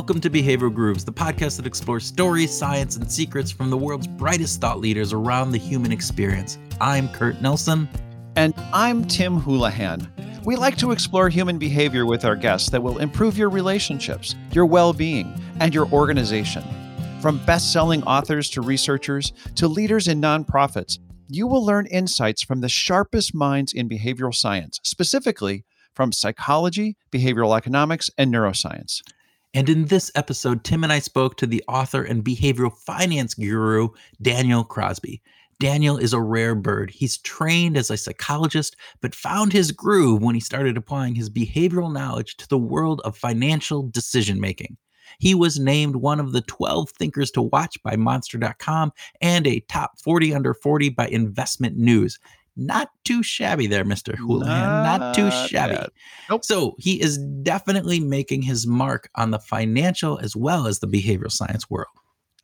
Welcome to Behavioral Grooves, the podcast that explores stories, science, and secrets from the world's brightest thought leaders around the human experience. I'm Kurt Nelson. And I'm Tim Houlihan. We like to explore human behavior with our guests that will improve your relationships, your well being, and your organization. From best selling authors to researchers to leaders in nonprofits, you will learn insights from the sharpest minds in behavioral science, specifically from psychology, behavioral economics, and neuroscience. And in this episode, Tim and I spoke to the author and behavioral finance guru, Daniel Crosby. Daniel is a rare bird. He's trained as a psychologist, but found his groove when he started applying his behavioral knowledge to the world of financial decision making. He was named one of the 12 thinkers to watch by Monster.com and a top 40 under 40 by Investment News. Not too shabby there, Mr. Houlihan. Not, Not too shabby. Nope. So he is definitely making his mark on the financial as well as the behavioral science world.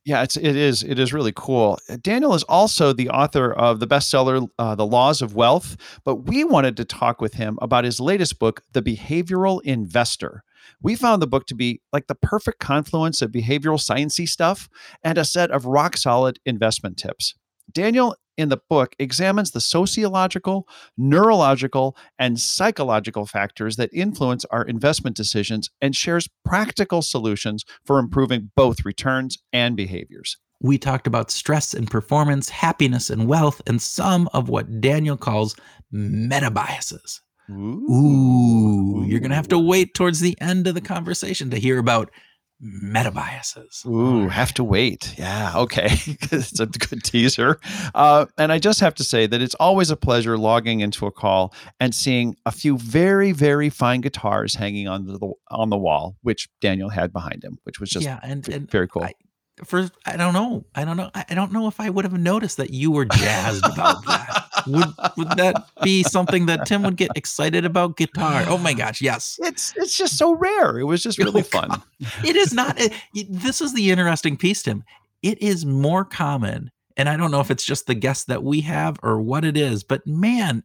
Yeah, it's it is it is really cool. Daniel is also the author of the bestseller uh, "The Laws of Wealth," but we wanted to talk with him about his latest book, "The Behavioral Investor." We found the book to be like the perfect confluence of behavioral sciencey stuff and a set of rock solid investment tips. Daniel in the book examines the sociological, neurological, and psychological factors that influence our investment decisions and shares practical solutions for improving both returns and behaviors. We talked about stress and performance, happiness and wealth, and some of what Daniel calls meta biases. Ooh. Ooh, you're going to have to wait towards the end of the conversation to hear about meta biases. Ooh, have to wait. Yeah, okay. it's a good teaser. Uh, and I just have to say that it's always a pleasure logging into a call and seeing a few very, very fine guitars hanging on the on the wall, which Daniel had behind him, which was just yeah, and, and very cool. I, first, I don't know. I don't know. I don't know if I would have noticed that you were jazzed about that would would that be something that Tim would get excited about guitar? Oh my gosh, yes. It's it's just so rare. It was just oh really oh, fun. It is not. It, this is the interesting piece, Tim. It is more common, and I don't know if it's just the guests that we have or what it is, but man,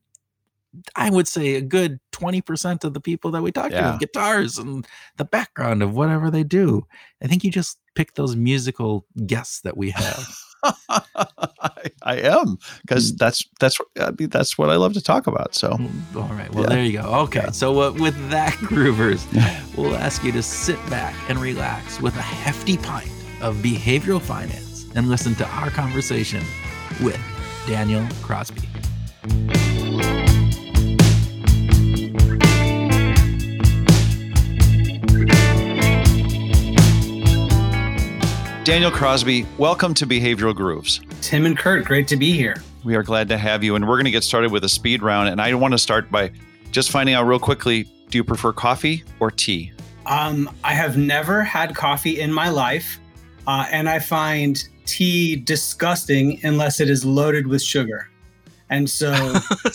I would say a good 20% of the people that we talk yeah. to with guitars and the background of whatever they do. I think you just pick those musical guests that we have. I, I, am because mm. that's that's I mean, that's what I love to talk about. So, all right, well yeah. there you go. Okay, yeah. so uh, with that, groovers, we'll ask you to sit back and relax with a hefty pint of behavioral finance and listen to our conversation with Daniel Crosby. Daniel Crosby, welcome to Behavioral Grooves. Tim and Kurt, great to be here. We are glad to have you. And we're going to get started with a speed round. And I want to start by just finding out real quickly do you prefer coffee or tea? Um, I have never had coffee in my life. Uh, and I find tea disgusting unless it is loaded with sugar. And so,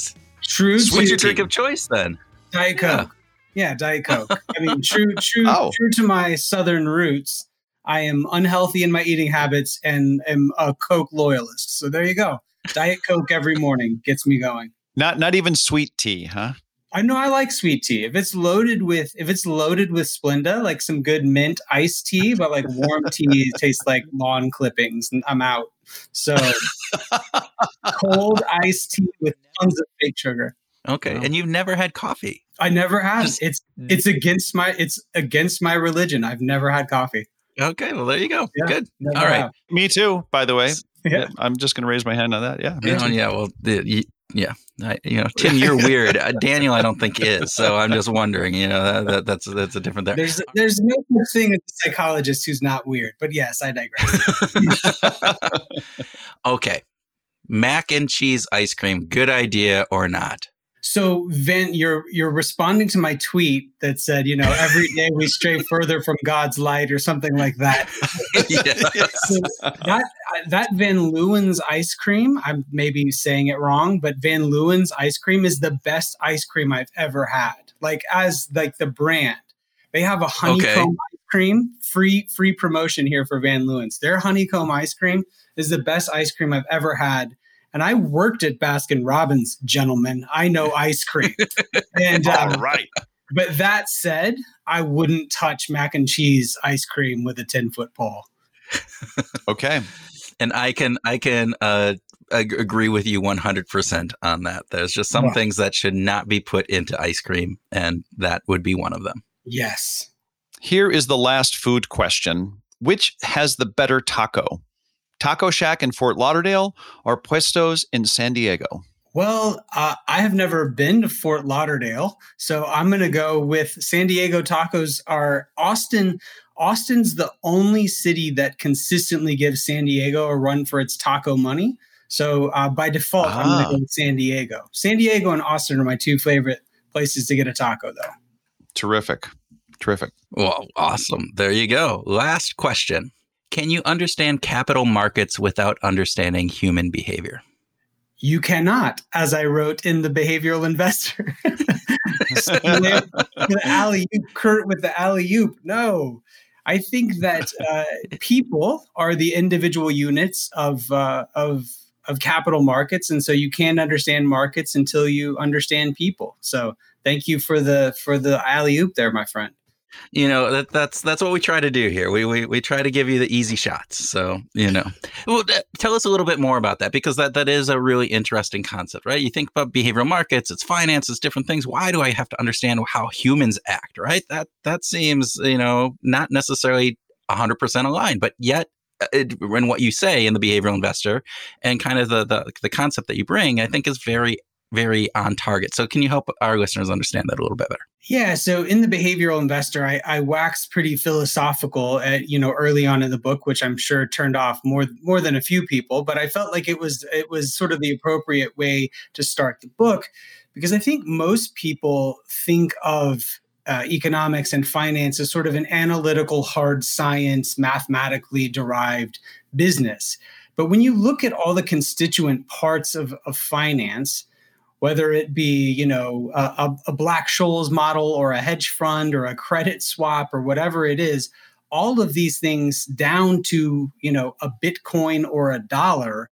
true. What's your drink of choice then? Diet Coke. Yeah, yeah Diet Coke. I mean, true, true, oh. true to my Southern roots. I am unhealthy in my eating habits and am a Coke loyalist. So there you go. Diet Coke every morning gets me going. Not not even sweet tea, huh? I know I like sweet tea. If it's loaded with if it's loaded with Splenda, like some good mint iced tea, but like warm tea tastes like lawn clippings, and I'm out. So cold iced tea with tons of fake sugar. Okay, and you've never had coffee. I never have. Just, it's it's against my it's against my religion. I've never had coffee. Okay, well there you go. Yeah, Good. All right. Have. Me too. By the way, yeah. I'm just going to raise my hand on that. Yeah. Yeah. yeah well, the, yeah. I, you know, Tim, you're weird. Uh, Daniel, I don't think is. So I'm just wondering. You know, that, that, that's that's a different thing. There's there's no such thing as a psychologist who's not weird. But yes, I digress. okay, mac and cheese ice cream. Good idea or not? So Van, you're you're responding to my tweet that said, you know, every day we stray further from God's light or something like that. so that that Van Leeuwen's ice cream, I'm maybe saying it wrong, but Van Leeuwen's ice cream is the best ice cream I've ever had. Like as like the brand. They have a honeycomb okay. ice cream, free free promotion here for Van Leeuwen's. Their honeycomb ice cream is the best ice cream I've ever had and I worked at Baskin Robbins, gentlemen. I know ice cream. and uh, right. but that said, I wouldn't touch mac and cheese ice cream with a 10 foot pole. okay. And I can I can uh, ag- agree with you 100% on that. There's just some things that should not be put into ice cream, and that would be one of them. Yes. Here is the last food question Which has the better taco? Taco Shack in Fort Lauderdale or Puestos in San Diego? Well, uh, I have never been to Fort Lauderdale, so I'm going to go with San Diego tacos. Are Austin? Austin's the only city that consistently gives San Diego a run for its taco money. So uh, by default, ah. I'm going to go with San Diego. San Diego and Austin are my two favorite places to get a taco, though. Terrific. Terrific. Well, awesome. There you go. Last question. Can you understand capital markets without understanding human behavior? You cannot, as I wrote in the behavioral investor. the alley oop, Kurt with the alley oop. No, I think that uh, people are the individual units of uh, of of capital markets, and so you can't understand markets until you understand people. So, thank you for the for the alley oop there, my friend you know that that's that's what we try to do here. We we we try to give you the easy shots. So you know, well, tell us a little bit more about that because that that is a really interesting concept, right? You think about behavioral markets, it's finance, it's different things. Why do I have to understand how humans act, right? That that seems you know not necessarily hundred percent aligned, but yet uh, in what you say in the behavioral investor and kind of the, the the concept that you bring, I think is very very on target. So, can you help our listeners understand that a little bit better? Yeah. So, in the behavioral investor, I, I waxed pretty philosophical at you know early on in the book, which I'm sure turned off more more than a few people. But I felt like it was it was sort of the appropriate way to start the book because I think most people think of uh, economics and finance as sort of an analytical, hard science, mathematically derived business. But when you look at all the constituent parts of, of finance, whether it be you know a, a Black Scholes model or a hedge fund or a credit swap or whatever it is, all of these things down to you know a Bitcoin or a dollar,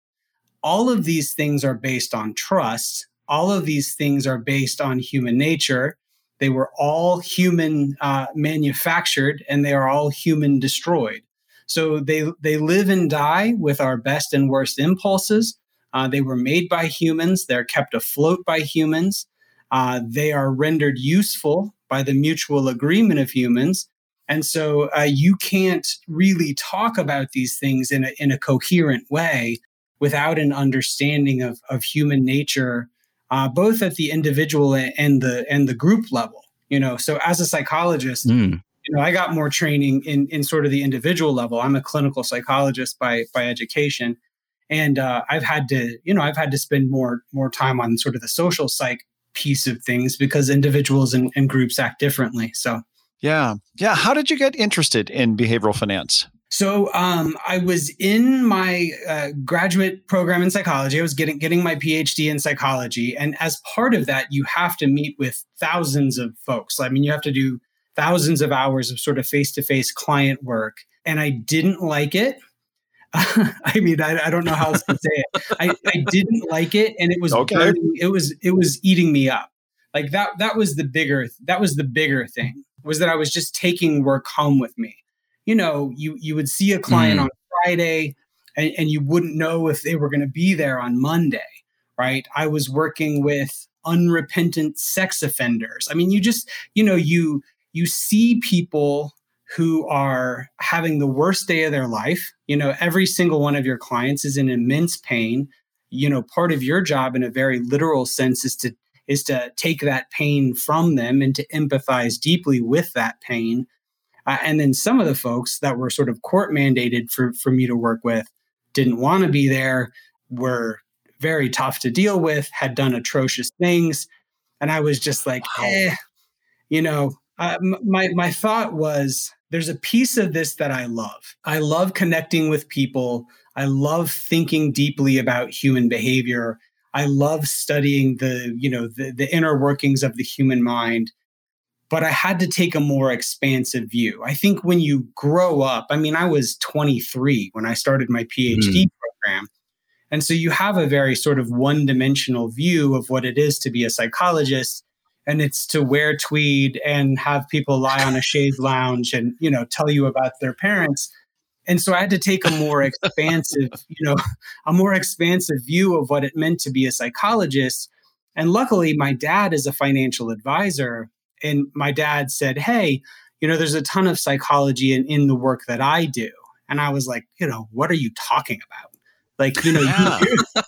all of these things are based on trust. All of these things are based on human nature. They were all human uh, manufactured and they are all human destroyed. So they they live and die with our best and worst impulses uh, they were made by humans, they're kept afloat by humans, uh, they are rendered useful by the mutual agreement of humans. And so uh, you can't really talk about these things in a, in a coherent way without an understanding of, of human nature, uh, both at the individual and the and the group level. You know, so as a psychologist, mm. you know, I got more training in in sort of the individual level. I'm a clinical psychologist by by education, and uh, I've had to, you know, I've had to spend more more time on sort of the social psych piece of things because individuals and, and groups act differently. So, yeah, yeah. How did you get interested in behavioral finance? So um, I was in my uh, graduate program in psychology. I was getting getting my PhD in psychology, and as part of that, you have to meet with thousands of folks. I mean, you have to do thousands of hours of sort of face to face client work, and I didn't like it. I mean, I, I, don't know how else to say it. I, I didn't like it, and it was okay. burning, it was it was eating me up. Like that that was the bigger that was the bigger thing was that I was just taking work home with me. You know, you you would see a client mm. on Friday, and, and you wouldn't know if they were going to be there on Monday, right? I was working with unrepentant sex offenders. I mean, you just you know you you see people who are having the worst day of their life. You know, every single one of your clients is in immense pain. You know, part of your job in a very literal sense is to is to take that pain from them and to empathize deeply with that pain. Uh, and then some of the folks that were sort of court mandated for for me to work with didn't want to be there, were very tough to deal with, had done atrocious things, and I was just like, eh, you know, uh, my my thought was there's a piece of this that I love. I love connecting with people. I love thinking deeply about human behavior. I love studying the, you know, the, the inner workings of the human mind. But I had to take a more expansive view. I think when you grow up, I mean, I was 23 when I started my PhD mm. program. And so you have a very sort of one dimensional view of what it is to be a psychologist and it's to wear tweed and have people lie on a chaise lounge and you know tell you about their parents. And so i had to take a more expansive you know a more expansive view of what it meant to be a psychologist. And luckily my dad is a financial advisor. And my dad said hey you know there's a ton of psychology in, in the work that i do. And i was like you know what are you talking about? Like you know yeah. you,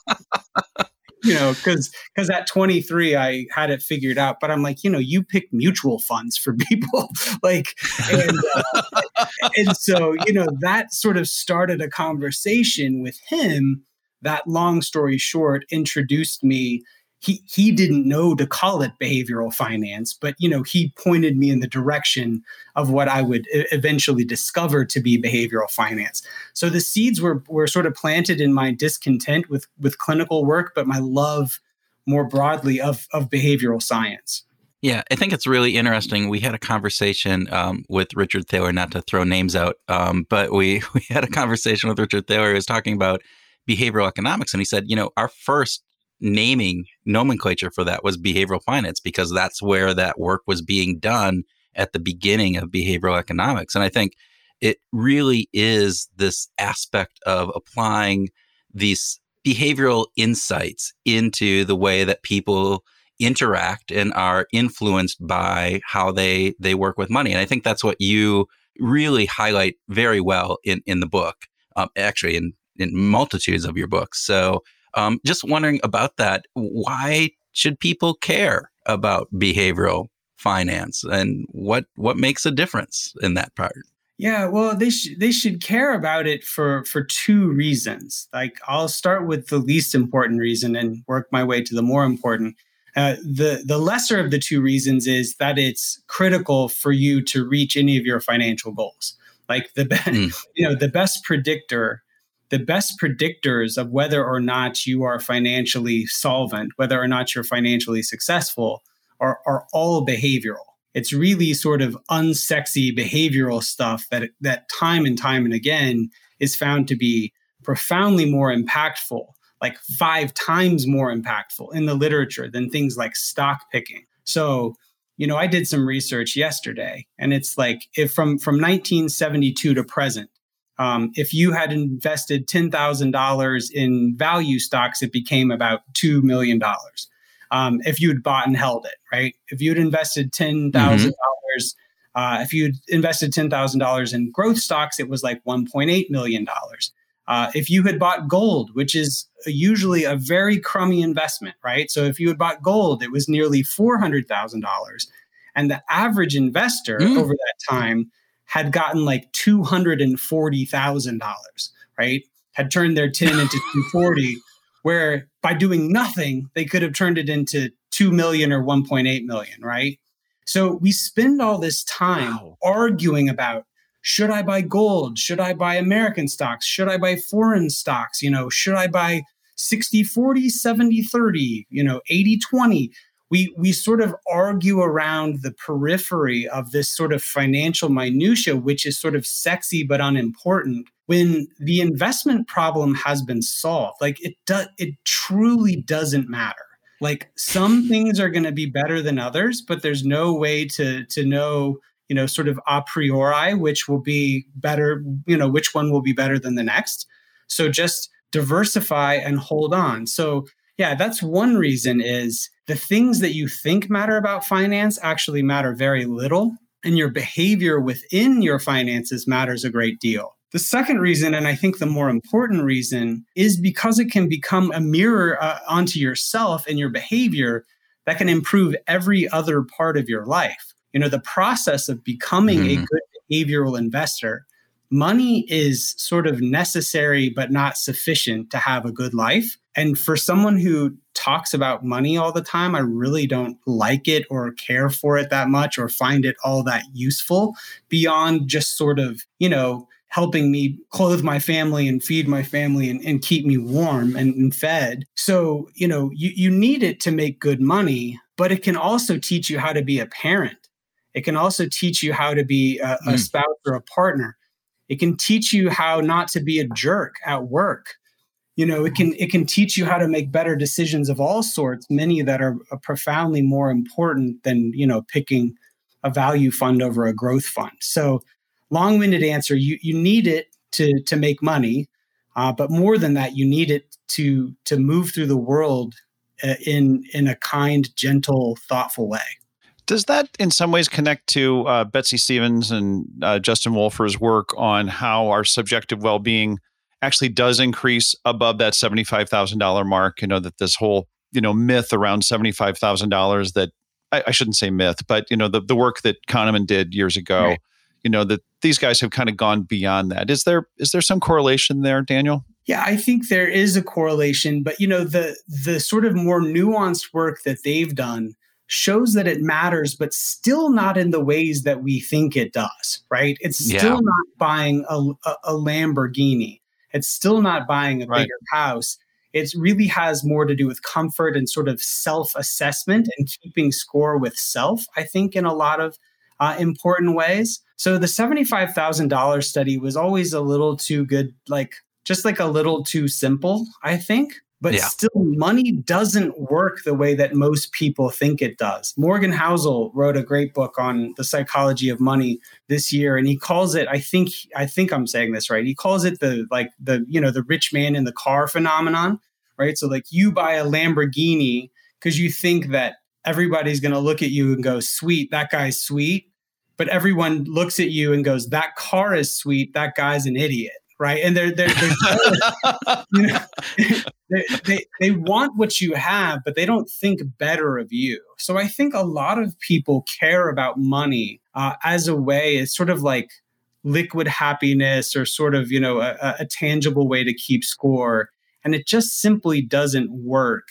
you know, because because at 23 I had it figured out, but I'm like, you know, you pick mutual funds for people, like, and uh, and so you know that sort of started a conversation with him. That long story short introduced me he he didn't know to call it behavioral finance but you know he pointed me in the direction of what i would eventually discover to be behavioral finance so the seeds were were sort of planted in my discontent with with clinical work but my love more broadly of of behavioral science yeah, I think it's really interesting. We had a conversation um, with Richard Thaler, not to throw names out, um, but we we had a conversation with Richard Thaler. He was talking about behavioral economics, and he said, you know, our first naming nomenclature for that was behavioral finance because that's where that work was being done at the beginning of behavioral economics. And I think it really is this aspect of applying these behavioral insights into the way that people interact and are influenced by how they they work with money. And I think that's what you really highlight very well in in the book. Um, actually, in in multitudes of your books. So um, just wondering about that. Why should people care about behavioral finance, and what what makes a difference in that part? Yeah, well, they should they should care about it for for two reasons. Like I'll start with the least important reason and work my way to the more important. Uh, the the lesser of the two reasons is that it's critical for you to reach any of your financial goals. Like the mm. you know the best predictor the best predictors of whether or not you are financially solvent, whether or not you're financially successful, are, are all behavioral. It's really sort of unsexy behavioral stuff that, that time and time and again is found to be profoundly more impactful, like five times more impactful in the literature than things like stock picking. So, you know, I did some research yesterday, and it's like if from from 1972 to present, um, if you had invested $10,000 in value stocks, it became about $2 million. Um, if you had bought and held it, right? If you had invested $10,000, mm-hmm. uh, if you had invested $10,000 in growth stocks, it was like $1.8 million. Uh, if you had bought gold, which is usually a very crummy investment, right? So if you had bought gold, it was nearly $400,000. And the average investor mm. over that time had gotten like $240,000, right? Had turned their 10 into 240, where by doing nothing, they could have turned it into 2 million or 1.8 million, right? So we spend all this time wow. arguing about should I buy gold? Should I buy American stocks? Should I buy foreign stocks? You know, should I buy 60 40, 70 30, you know, 80 20? We we sort of argue around the periphery of this sort of financial minutia which is sort of sexy but unimportant when the investment problem has been solved. Like it does it truly doesn't matter. Like some things are going to be better than others but there's no way to to know you know sort of a priori which will be better you know which one will be better than the next. So just diversify and hold on. So yeah that's one reason is the things that you think matter about finance actually matter very little, and your behavior within your finances matters a great deal. The second reason, and I think the more important reason, is because it can become a mirror uh, onto yourself and your behavior that can improve every other part of your life. You know, the process of becoming mm. a mm-hmm. good behavioral investor, money is sort of necessary but not sufficient to have a good life. And for someone who talks about money all the time, I really don't like it or care for it that much or find it all that useful beyond just sort of, you know, helping me clothe my family and feed my family and, and keep me warm and, and fed. So, you know, you, you need it to make good money, but it can also teach you how to be a parent. It can also teach you how to be a, a mm. spouse or a partner. It can teach you how not to be a jerk at work you know it can it can teach you how to make better decisions of all sorts many that are uh, profoundly more important than you know picking a value fund over a growth fund. So long-winded answer you you need it to to make money uh, but more than that you need it to to move through the world uh, in in a kind gentle thoughtful way. Does that in some ways connect to uh, Betsy Stevens and uh, Justin Wolfers' work on how our subjective well-being actually does increase above that $75,000 mark. You know, that this whole, you know, myth around $75,000 that I, I, shouldn't say myth, but, you know, the, the work that Kahneman did years ago, right. you know, that these guys have kind of gone beyond that. Is there, is there some correlation there, Daniel? Yeah, I think there is a correlation, but you know, the the sort of more nuanced work that they've done shows that it matters, but still not in the ways that we think it does, right? It's still yeah. not buying a, a, a Lamborghini. It's still not buying a right. bigger house. It really has more to do with comfort and sort of self assessment and keeping score with self, I think, in a lot of uh, important ways. So the $75,000 study was always a little too good, like just like a little too simple, I think but yeah. still money doesn't work the way that most people think it does. Morgan housel wrote a great book on the psychology of money this year and he calls it i think i think i'm saying this right he calls it the like the you know the rich man in the car phenomenon right? So like you buy a lamborghini because you think that everybody's going to look at you and go sweet that guy's sweet but everyone looks at you and goes that car is sweet that guy's an idiot right? And they're they're, they're you know, they, they they want what you have, but they don't think better of you. So I think a lot of people care about money uh, as a way. It's sort of like liquid happiness, or sort of you know a, a tangible way to keep score, and it just simply doesn't work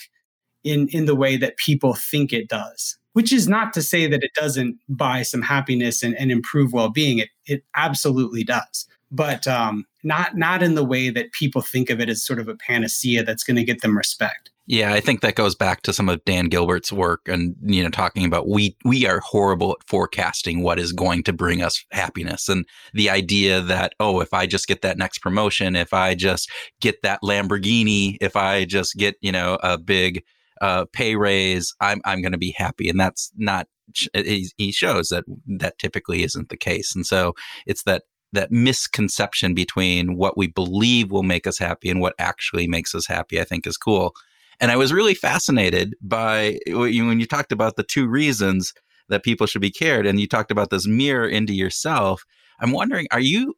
in in the way that people think it does which is not to say that it doesn't buy some happiness and, and improve well-being it it absolutely does but um, not not in the way that people think of it as sort of a panacea that's going to get them respect. Yeah, I think that goes back to some of Dan Gilbert's work and you know talking about we we are horrible at forecasting what is going to bring us happiness and the idea that oh if I just get that next promotion, if I just get that Lamborghini, if I just get, you know, a big uh, pay raise, I'm I'm going to be happy and that's not he shows that that typically isn't the case. And so it's that that misconception between what we believe will make us happy and what actually makes us happy, I think is cool. And I was really fascinated by when you talked about the two reasons that people should be cared, and you talked about this mirror into yourself. I'm wondering, are you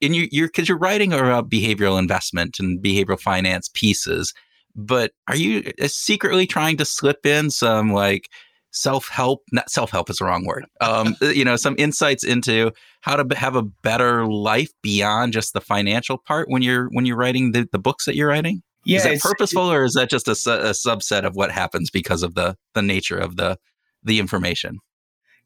in your you're because you're writing about behavioral investment and behavioral finance pieces, but are you uh, secretly trying to slip in some like self-help not self-help is the wrong word. Um, you know some insights into how to have a better life beyond just the financial part when you're when you're writing the, the books that you're writing? Yeah, is that purposeful or is that just a, a subset of what happens because of the the nature of the the information?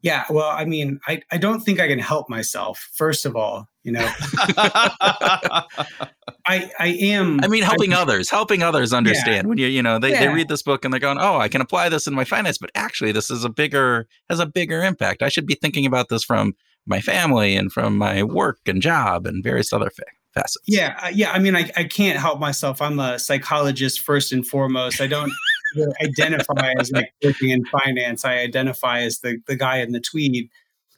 Yeah, well, I mean, I, I don't think I can help myself. First of all, you know, I I am. I mean, helping I, others, helping others understand yeah, when you you know they, yeah. they read this book and they're going, oh, I can apply this in my finance, but actually, this is a bigger has a bigger impact. I should be thinking about this from my family and from my work and job and various other things facets. Yeah, yeah. I mean, I, I can't help myself. I'm a psychologist first and foremost. I don't identify as like working in finance. I identify as the the guy in the tweed.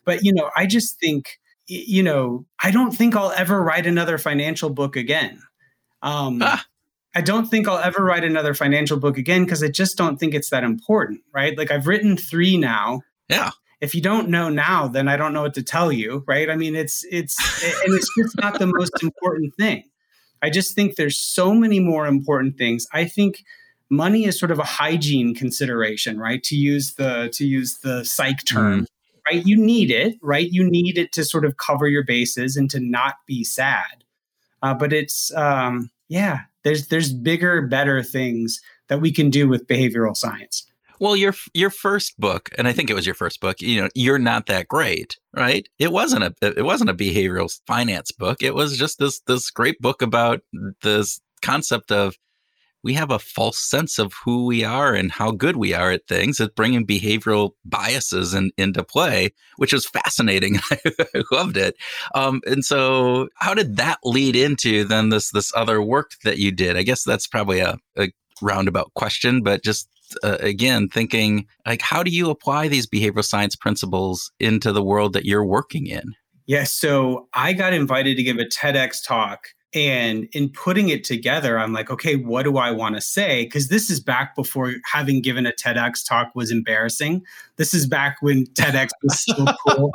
But you know, I just think you know, I don't think I'll ever write another financial book again. Um, ah. I don't think I'll ever write another financial book again because I just don't think it's that important, right? Like I've written three now. Yeah. If you don't know now, then I don't know what to tell you, right? I mean, it's it's and it's just not the most important thing. I just think there's so many more important things. I think money is sort of a hygiene consideration, right? To use the to use the psych term. Mm. Right? You need it, right? You need it to sort of cover your bases and to not be sad. Uh, but it's um, yeah, there's there's bigger, better things that we can do with behavioral science. Well, your your first book, and I think it was your first book. You know, you're not that great, right? It wasn't a it wasn't a behavioral finance book. It was just this this great book about this concept of we have a false sense of who we are and how good we are at things. It's bringing behavioral biases in, into play, which was fascinating. I loved it. Um, and so, how did that lead into then this this other work that you did? I guess that's probably a, a roundabout question, but just uh, again thinking like how do you apply these behavioral science principles into the world that you're working in yeah so i got invited to give a tedx talk and in putting it together i'm like okay what do i want to say because this is back before having given a tedx talk was embarrassing this is back when tedx was so cool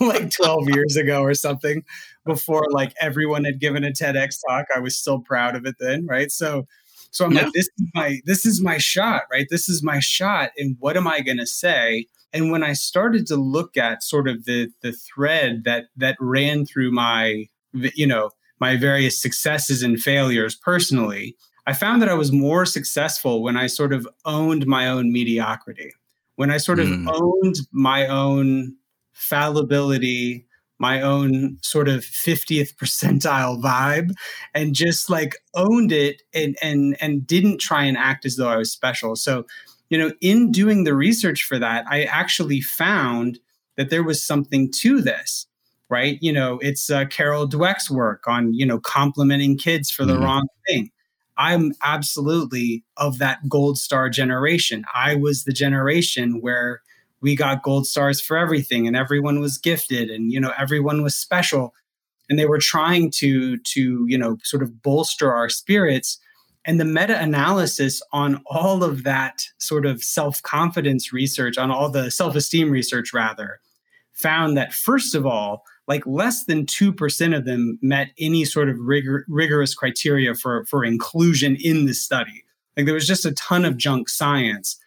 like 12 years ago or something before like everyone had given a tedx talk i was still proud of it then right so so I'm yeah. like, this is my this is my shot, right? This is my shot. And what am I gonna say? And when I started to look at sort of the the thread that that ran through my you know my various successes and failures personally, I found that I was more successful when I sort of owned my own mediocrity, when I sort of mm. owned my own fallibility, my own sort of 50th percentile vibe and just like owned it and and and didn't try and act as though I was special. So, you know, in doing the research for that, I actually found that there was something to this, right? You know, it's uh, Carol Dweck's work on, you know, complimenting kids for the mm-hmm. wrong thing. I'm absolutely of that gold star generation. I was the generation where we got gold stars for everything and everyone was gifted and you know everyone was special and they were trying to to you know sort of bolster our spirits and the meta analysis on all of that sort of self confidence research on all the self esteem research rather found that first of all like less than 2% of them met any sort of rigor, rigorous criteria for for inclusion in the study like there was just a ton of junk science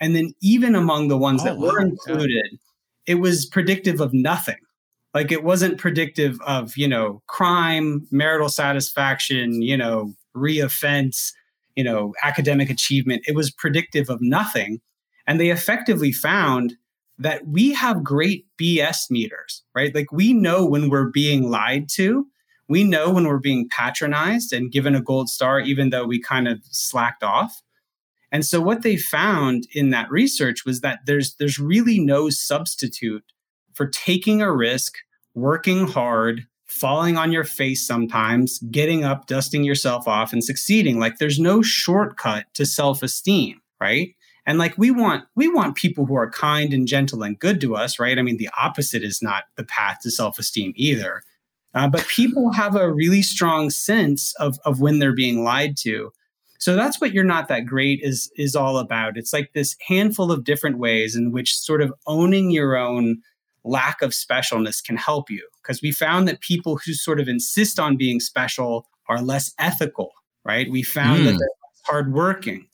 and then even among the ones oh, that were included, it was predictive of nothing. Like it wasn't predictive of, you know, crime, marital satisfaction, you know, reoffense, you know, academic achievement. It was predictive of nothing. And they effectively found that we have great BS meters, right? Like we know when we're being lied to. We know when we're being patronized and given a gold star, even though we kind of slacked off. And so what they found in that research was that there's there's really no substitute for taking a risk, working hard, falling on your face sometimes, getting up, dusting yourself off and succeeding. Like there's no shortcut to self-esteem, right? And like we want we want people who are kind and gentle and good to us, right? I mean the opposite is not the path to self-esteem either. Uh, but people have a really strong sense of, of when they're being lied to so that's what you're not that great is is all about. It's like this handful of different ways in which sort of owning your own lack of specialness can help you because we found that people who sort of insist on being special are less ethical, right? We found mm. that hmm. they're hardworking.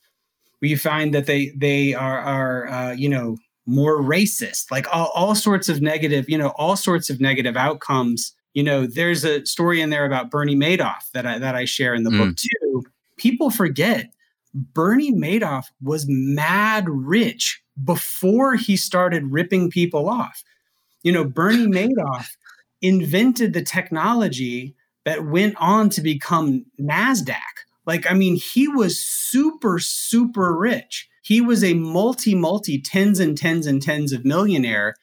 We find that they they are are uh, you know more racist, like all, all sorts of negative, you know, all sorts of negative outcomes. You know, there's a story in there about Bernie Madoff that I that I share in the mm. book too, people forget Bernie Madoff was mad rich before he started ripping people off. You know, Bernie Madoff invented the technology that went on to become NASDAQ. Like, I mean, he was super, super rich. He was a multi, multi tens and tens and tens of millionaire,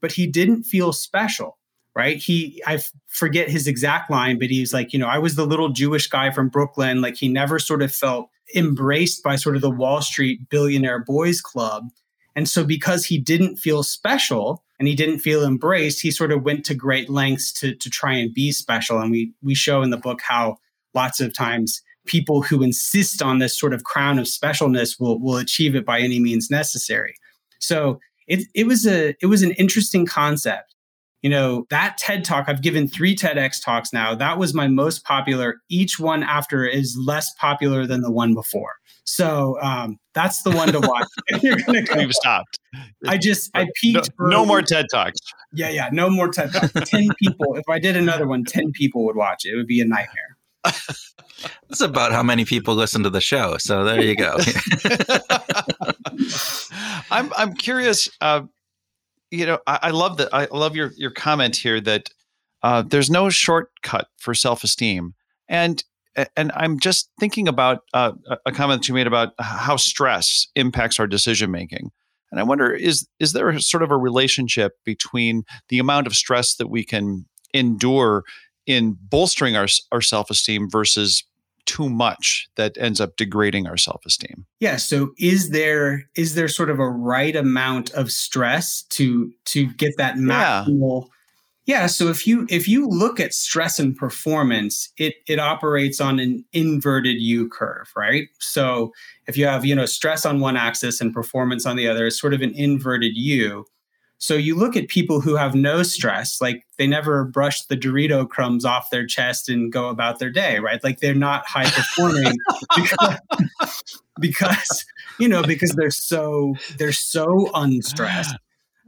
but he didn't feel special right? He, I forget his exact line, but he's like, you know, I was the little Jewish guy from Brooklyn. Like he never sort of felt embraced by sort of the Wall Street billionaire boys club. And so because he didn't feel special and he didn't feel embraced, he sort of went to great lengths to, to try and be special. And we, we show in the book how lots of times people who insist on this sort of crown of specialness will, will achieve it by any means necessary. So it, it was a, it was an interesting concept you know, that TED talk, I've given three TEDx talks now. That was my most popular. Each one after is less popular than the one before. So um, that's the one to watch. You're gonna go. We've stopped. I just I peaked. No, no, more TED talks. Yeah, yeah, no more TED talks. ten people. If I did another one, ten people would watch it. It would be a nightmare. That's about how many people listen to the show. So there you go. I'm I'm curious. Uh, you know, I, I love that. I love your your comment here that uh, there's no shortcut for self esteem, and and I'm just thinking about uh, a comment that you made about how stress impacts our decision making. And I wonder is is there a, sort of a relationship between the amount of stress that we can endure in bolstering our our self esteem versus too much that ends up degrading our self-esteem. Yeah so is there is there sort of a right amount of stress to to get that maximal yeah. yeah so if you if you look at stress and performance it it operates on an inverted u curve right? So if you have you know stress on one axis and performance on the other it's sort of an inverted u so you look at people who have no stress, like they never brush the Dorito crumbs off their chest and go about their day, right? Like they're not high performing because, because, you know because they're so they're so unstressed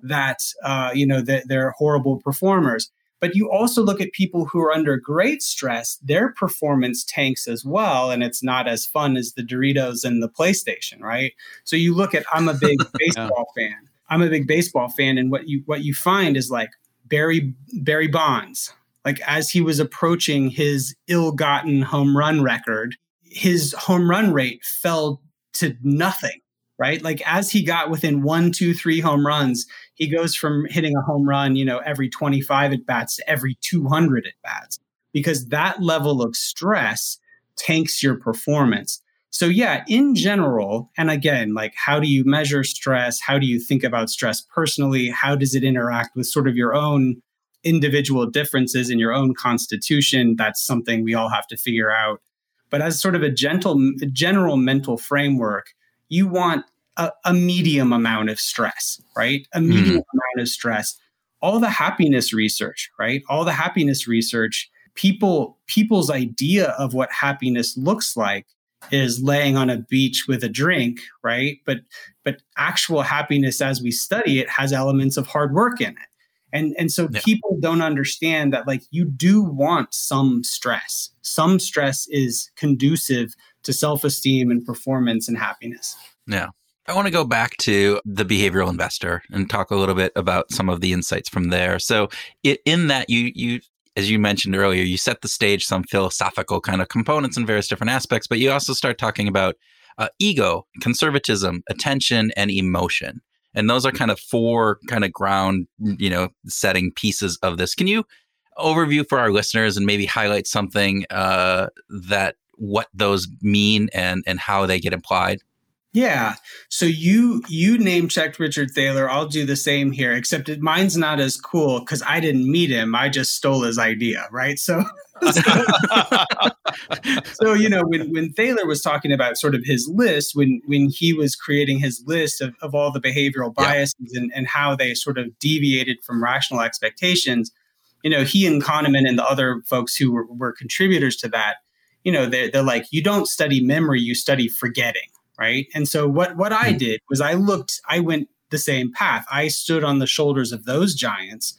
that uh, you know that they're horrible performers. But you also look at people who are under great stress, their performance tanks as well. And it's not as fun as the Doritos and the PlayStation, right? So you look at, I'm a big baseball yeah. fan. I'm a big baseball fan, and what you what you find is like Barry Barry Bonds, like as he was approaching his ill-gotten home run record, his home run rate fell to nothing. Right, like as he got within one, two, three home runs, he goes from hitting a home run, you know, every 25 at bats to every 200 at bats, because that level of stress tanks your performance. So, yeah, in general, and again, like how do you measure stress? How do you think about stress personally? How does it interact with sort of your own individual differences in your own constitution? That's something we all have to figure out. But as sort of a gentle, general mental framework, you want a, a medium amount of stress, right? A medium mm. amount of stress. All the happiness research, right? All the happiness research, people people's idea of what happiness looks like is laying on a beach with a drink, right? But but actual happiness as we study it has elements of hard work in it. And and so yeah. people don't understand that like you do want some stress. Some stress is conducive to self-esteem and performance and happiness. Yeah. I want to go back to the behavioral investor and talk a little bit about some of the insights from there. So, it, in that you you as you mentioned earlier, you set the stage some philosophical kind of components in various different aspects, but you also start talking about uh, ego, conservatism, attention, and emotion. And those are kind of four kind of ground, you know, setting pieces of this. Can you overview for our listeners and maybe highlight something uh, that what those mean and and how they get applied? Yeah. So you you name checked Richard Thaler. I'll do the same here, except it, mine's not as cool because I didn't meet him. I just stole his idea, right? So, so, so, you know, when when Thaler was talking about sort of his list, when when he was creating his list of, of all the behavioral biases yeah. and, and how they sort of deviated from rational expectations, you know, he and Kahneman and the other folks who were, were contributors to that, you know, they're, they're like, you don't study memory, you study forgetting right? And so what what I hmm. did was I looked, I went the same path. I stood on the shoulders of those giants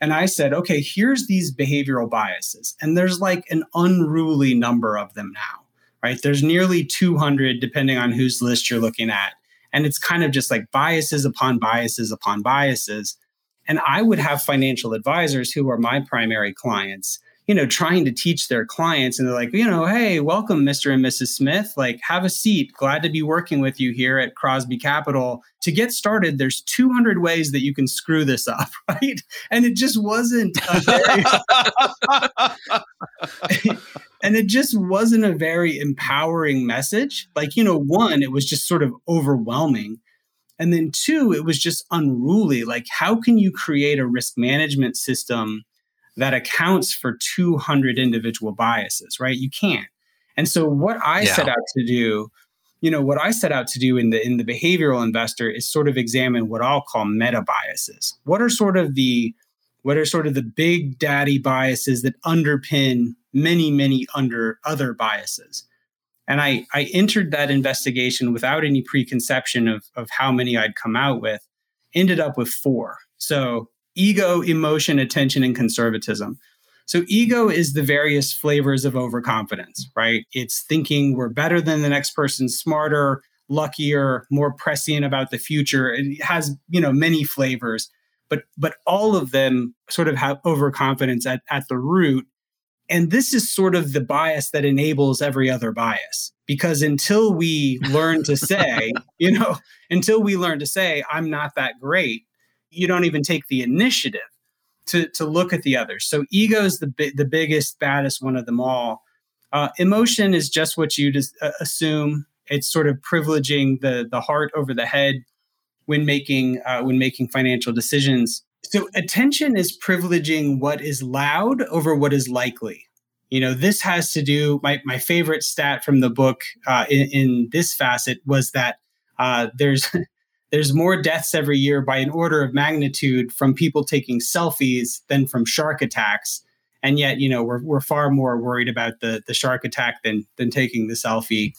and I said, okay, here's these behavioral biases. And there's like an unruly number of them now, right? There's nearly 200 depending on whose list you're looking at. And it's kind of just like biases upon biases upon biases. And I would have financial advisors who are my primary clients you know, trying to teach their clients. And they're like, you know, hey, welcome, Mr. and Mrs. Smith. Like, have a seat. Glad to be working with you here at Crosby Capital. To get started, there's 200 ways that you can screw this up, right? And it just wasn't and it just wasn't a very empowering message. Like, you know, one, it was just sort of overwhelming. And then two, it was just unruly. Like, how can you create a risk management system that accounts for 200 individual biases, right? You can't. And so what I yeah. set out to do, you know, what I set out to do in the in the behavioral investor is sort of examine what I'll call meta biases. What are sort of the what are sort of the big daddy biases that underpin many many under other biases? And I I entered that investigation without any preconception of of how many I'd come out with. Ended up with four. So ego, emotion, attention, and conservatism. So, ego is the various flavors of overconfidence, right? It's thinking we're better than the next person, smarter, luckier, more prescient about the future. It has, you know, many flavors, but but all of them sort of have overconfidence at, at the root. And this is sort of the bias that enables every other bias. Because until we learn to say, you know, until we learn to say, I'm not that great, you don't even take the initiative to, to look at the others. So ego is the, the biggest, baddest one of them all. Uh, emotion is just what you just uh, assume. It's sort of privileging the the heart over the head when making uh, when making financial decisions. So attention is privileging what is loud over what is likely. You know, this has to do. My my favorite stat from the book uh, in, in, this facet was that uh, there's there's more deaths every year by an order of magnitude from people taking selfies than from shark attacks. And yet, you know, we're, we're far more worried about the, the shark attack than, than taking the selfie.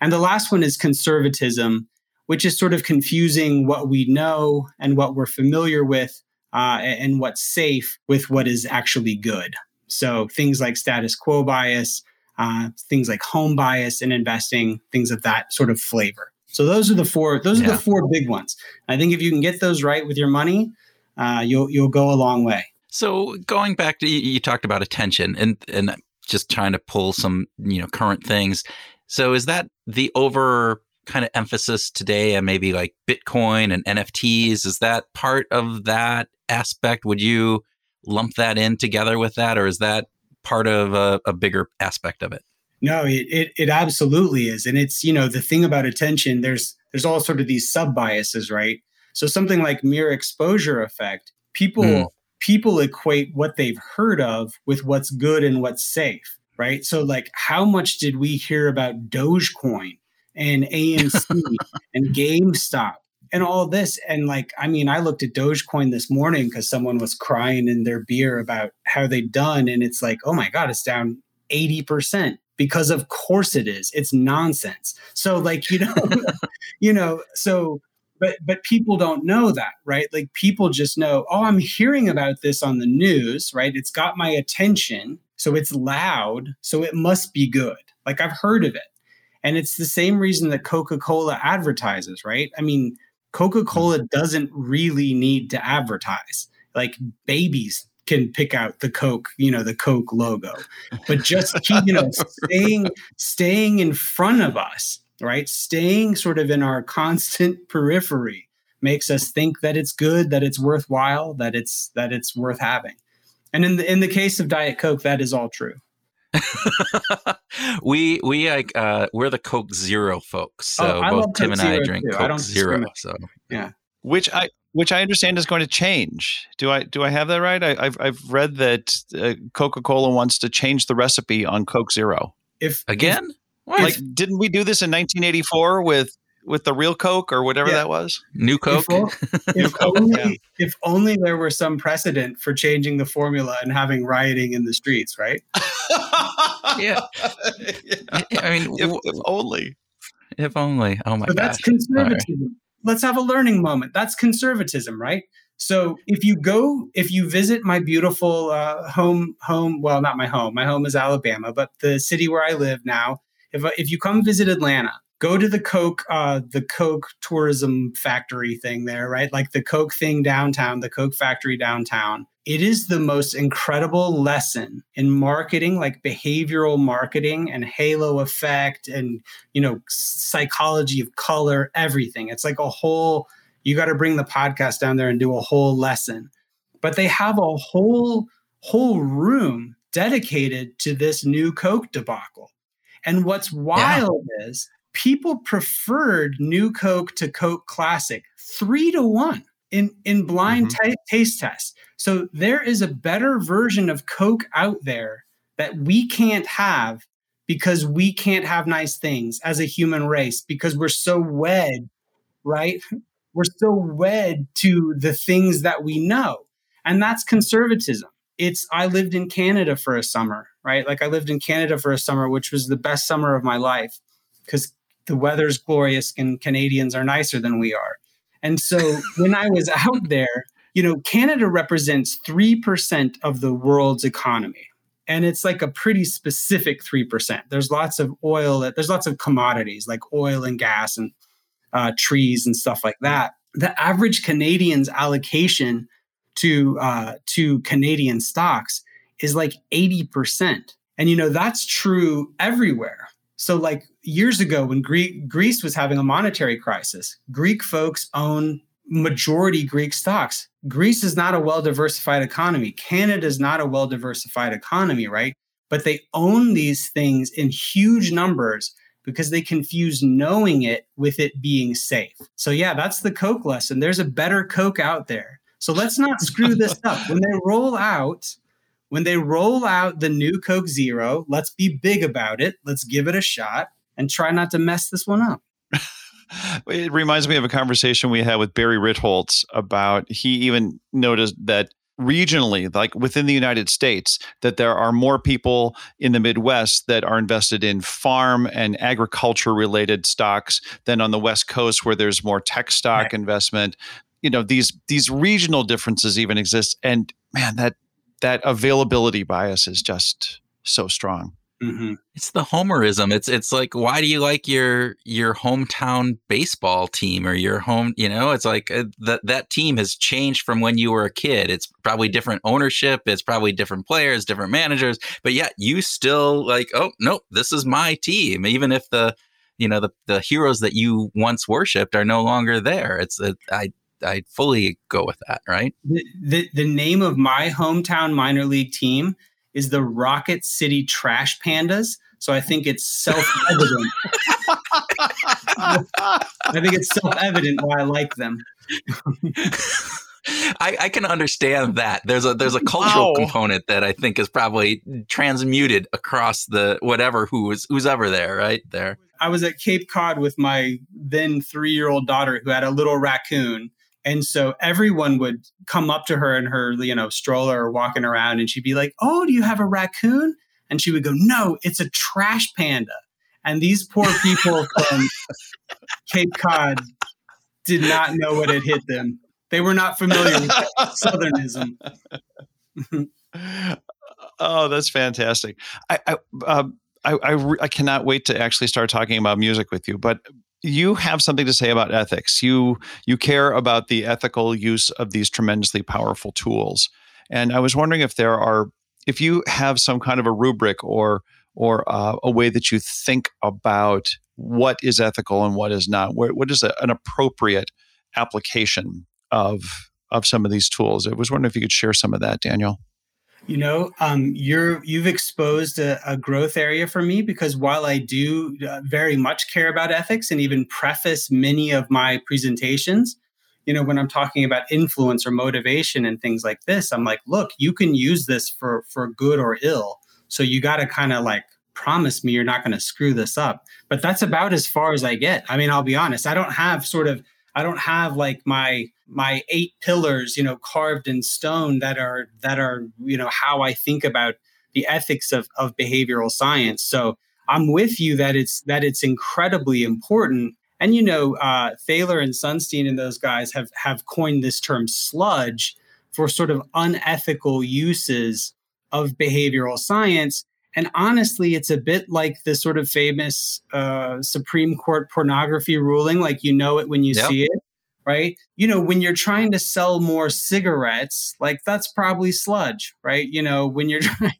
And the last one is conservatism, which is sort of confusing what we know and what we're familiar with uh, and what's safe with what is actually good. So things like status quo bias, uh, things like home bias in investing, things of that sort of flavor. So those are the four. Those yeah. are the four big ones. I think if you can get those right with your money, uh, you'll you'll go a long way. So going back to you, talked about attention and and just trying to pull some you know current things. So is that the over kind of emphasis today and maybe like Bitcoin and NFTs? Is that part of that aspect? Would you lump that in together with that, or is that part of a, a bigger aspect of it? No, it, it, it absolutely is, and it's you know the thing about attention. There's there's all sort of these sub biases, right? So something like mere exposure effect. People mm people equate what they've heard of with what's good and what's safe, right? So, like, how much did we hear about Dogecoin and AMC and GameStop and all this? And, like, I mean, I looked at Dogecoin this morning because someone was crying in their beer about how they'd done. And it's like, oh my God, it's down 80% because of course it is. It's nonsense. So like you know you know so but but people don't know that right? Like people just know oh i'm hearing about this on the news right? It's got my attention so it's loud so it must be good. Like i've heard of it. And it's the same reason that coca-cola advertises right? I mean coca-cola doesn't really need to advertise. Like babies can pick out the coke you know the coke logo but just keep you know staying staying in front of us right? Staying sort of in our constant periphery makes us think that it's good, that it's worthwhile, that it's that it's worth having. And in the in the case of Diet Coke, that is all true. we we like uh, we're the Coke Zero folks. So oh, both Tim and I drink too. Coke I Zero. So yeah, which I which I understand is going to change. Do I do I have that right? I, have I've read that uh, Coca Cola wants to change the recipe on Coke Zero. If again, if, what? Like, didn't we do this in 1984 with with the real Coke or whatever yeah. that was? New Coke. If, if only, yeah. if only there were some precedent for changing the formula and having rioting in the streets, right? yeah. yeah. I mean, if, if, only. If only. Oh my god. That's conservatism. Let's have a learning moment. That's conservatism, right? So if you go, if you visit my beautiful uh, home, home, well, not my home. My home is Alabama, but the city where I live now if if you come visit Atlanta, go to the Coke uh, the Coke tourism factory thing there, right? Like the Coke thing downtown, the Coke factory downtown. It is the most incredible lesson in marketing, like behavioral marketing and halo effect and you know psychology of color, everything. It's like a whole. You got to bring the podcast down there and do a whole lesson. But they have a whole whole room dedicated to this new Coke debacle. And what's wild yeah. is people preferred New Coke to Coke Classic three to one in, in blind mm-hmm. t- taste tests. So there is a better version of Coke out there that we can't have because we can't have nice things as a human race because we're so wed, right? We're so wed to the things that we know. And that's conservatism it's I lived in Canada for a summer, right? Like I lived in Canada for a summer, which was the best summer of my life because the weather's glorious and Canadians are nicer than we are. And so when I was out there, you know, Canada represents 3% of the world's economy. And it's like a pretty specific 3%. There's lots of oil, there's lots of commodities like oil and gas and uh, trees and stuff like that. The average Canadian's allocation to uh, to Canadian stocks is like 80%. And you know, that's true everywhere. So like years ago when Greek, Greece was having a monetary crisis, Greek folks own majority Greek stocks. Greece is not a well diversified economy. Canada is not a well diversified economy, right? But they own these things in huge numbers because they confuse knowing it with it being safe. So, yeah, that's the Coke lesson. There's a better Coke out there. So let's not screw this up. When they roll out, when they roll out the new Coke Zero, let's be big about it. Let's give it a shot and try not to mess this one up. it reminds me of a conversation we had with Barry Ritholtz about he even noticed that regionally like within the united states that there are more people in the midwest that are invested in farm and agriculture related stocks than on the west coast where there's more tech stock right. investment you know these these regional differences even exist and man that that availability bias is just so strong Mm-hmm. It's the homerism. It's it's like why do you like your your hometown baseball team or your home? You know, it's like uh, that that team has changed from when you were a kid. It's probably different ownership. It's probably different players, different managers. But yet you still like, oh no, this is my team, even if the you know the the heroes that you once worshipped are no longer there. It's a, I I fully go with that. Right. The, the the name of my hometown minor league team is the Rocket City Trash Pandas. So I think it's self evident. I think it's self evident why I like them. I, I, can understand that. There's a there's a cultural wow. component that I think is probably transmuted across the whatever who's who's ever there, right there. I was at Cape Cod with my then three year old daughter who had a little raccoon, and so everyone would come up to her in her, you know, stroller or walking around and she'd be like, Oh, do you have a raccoon? And she would go, No, it's a trash panda. And these poor people from Cape Cod did not know what had hit them. They were not familiar with Southernism. oh, that's fantastic. I, I, uh, I, I, I, cannot wait to actually start talking about music with you. But you have something to say about ethics. You you care about the ethical use of these tremendously powerful tools. And I was wondering if there are if you have some kind of a rubric or or uh, a way that you think about what is ethical and what is not. what, what is a, an appropriate application of of some of these tools? I was wondering if you could share some of that, Daniel. You know, um, you're you've exposed a, a, growth area for me because while I do uh, very much care about ethics and even preface many of my presentations, you know, when I'm talking about influence or motivation and things like this, I'm like, look, you can use this for for good or ill. So you got to kind of like promise me you're not going to screw this up. But that's about as far as I get. I mean, I'll be honest, I don't have sort of I don't have like my my eight pillars, you know, carved in stone that are that are, you know, how I think about the ethics of of behavioral science. So I'm with you that it's that it's incredibly important. And you know, uh, Thaler and Sunstein and those guys have have coined this term sludge for sort of unethical uses of behavioral science. And honestly, it's a bit like the sort of famous uh, Supreme Court pornography ruling, like you know it when you yep. see it, right? You know, when you're trying to sell more cigarettes, like that's probably sludge, right? You know, when you're trying,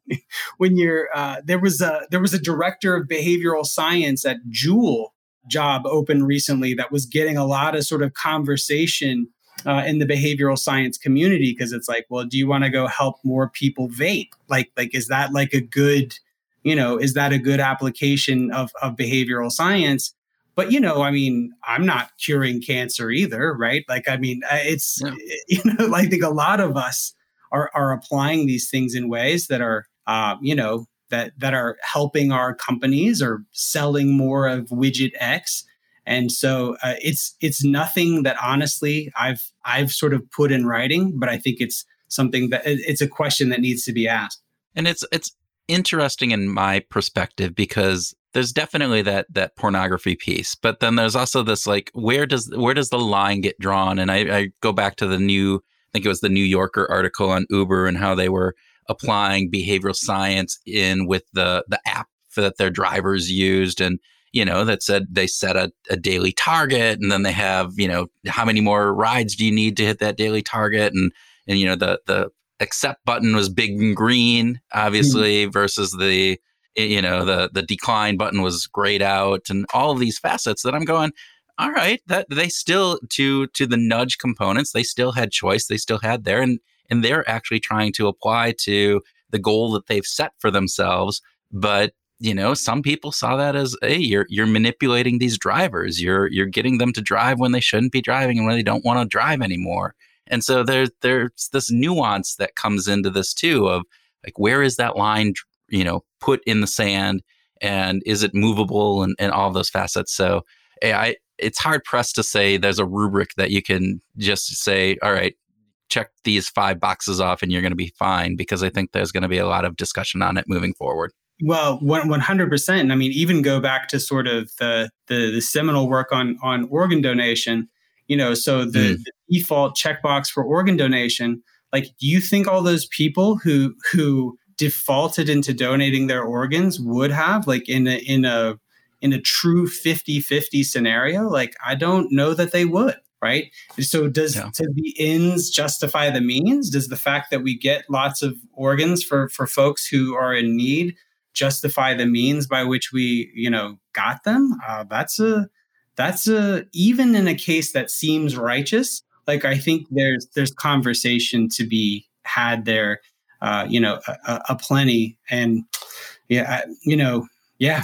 when you're uh, there was a there was a director of behavioral science at Juul job open recently that was getting a lot of sort of conversation uh, in the behavioral science community because it's like, well, do you want to go help more people vape? Like, like is that like a good you know, is that a good application of, of behavioral science? But, you know, I mean, I'm not curing cancer either, right? Like, I mean, it's, yeah. you know, I think a lot of us are, are applying these things in ways that are, uh, you know, that, that are helping our companies or selling more of widget X. And so uh, it's it's nothing that honestly I've I've sort of put in writing, but I think it's something that it's a question that needs to be asked. And it's it's interesting in my perspective because there's definitely that that pornography piece but then there's also this like where does where does the line get drawn? And I, I, go back to the new i think it was the new yorker article on uber and how they were applying behavioral science in with the the app that their drivers used and you know that said they set a, a daily target and then they have you know how many more rides do you need to hit that daily target? And and you know the the accept button was big and green, obviously, mm. versus the you know the the decline button was grayed out, and all of these facets that I'm going. All right, that they still to to the nudge components, they still had choice, they still had there, and and they're actually trying to apply to the goal that they've set for themselves. But you know, some people saw that as, hey, you're you're manipulating these drivers. You're you're getting them to drive when they shouldn't be driving and when they don't want to drive anymore. And so there's there's this nuance that comes into this too of like where is that line, you know, put in the sand and is it movable and, and all those facets. So I it's hard pressed to say there's a rubric that you can just say, all right, check these five boxes off and you're going to be fine because I think there's going to be a lot of discussion on it moving forward. Well, one hundred percent. I mean, even go back to sort of the, the the seminal work on on organ donation. You know, so the, mm. the default checkbox for organ donation. Like, do you think all those people who who defaulted into donating their organs would have like in a in a in a true 50-50 scenario like i don't know that they would right so does yeah. to the ends justify the means does the fact that we get lots of organs for for folks who are in need justify the means by which we you know got them uh, that's a that's a even in a case that seems righteous like i think there's there's conversation to be had there uh, you know a, a, plenty. And yeah I, you know yeah.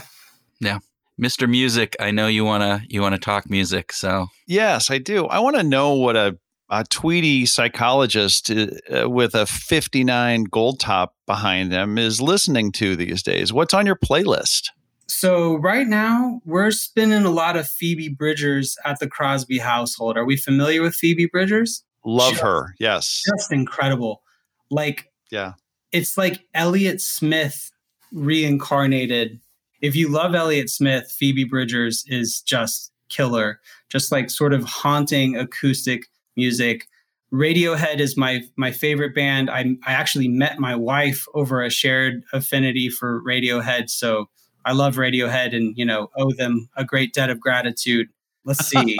Yeah. Mr music i know you want to you want to talk music so. Yes i do. I want to know what a a Tweety psychologist uh, with a 59 gold top behind him is listening to these days. What's on your playlist? So right now we're spinning a lot of Phoebe Bridgers at the Crosby household. Are we familiar with Phoebe Bridgers? Love just, her. Yes. Just incredible. Like yeah. It's like Elliott Smith reincarnated. If you love Elliott Smith, Phoebe Bridgers is just killer. Just like sort of haunting acoustic music. Radiohead is my my favorite band. I I actually met my wife over a shared affinity for Radiohead, so I love Radiohead and you know owe them a great debt of gratitude. Let's see,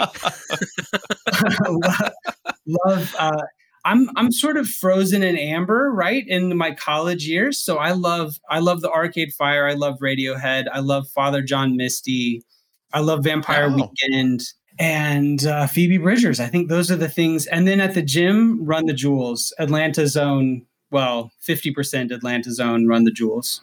love. Uh, I'm I'm sort of frozen in amber, right, in my college years. So I love I love the Arcade Fire. I love Radiohead. I love Father John Misty. I love Vampire wow. Weekend and uh, Phoebe Bridgers. I think those are the things. And then at the gym, Run the Jewels, Atlanta's own. Well, fifty percent Atlanta's own, Run the Jewels.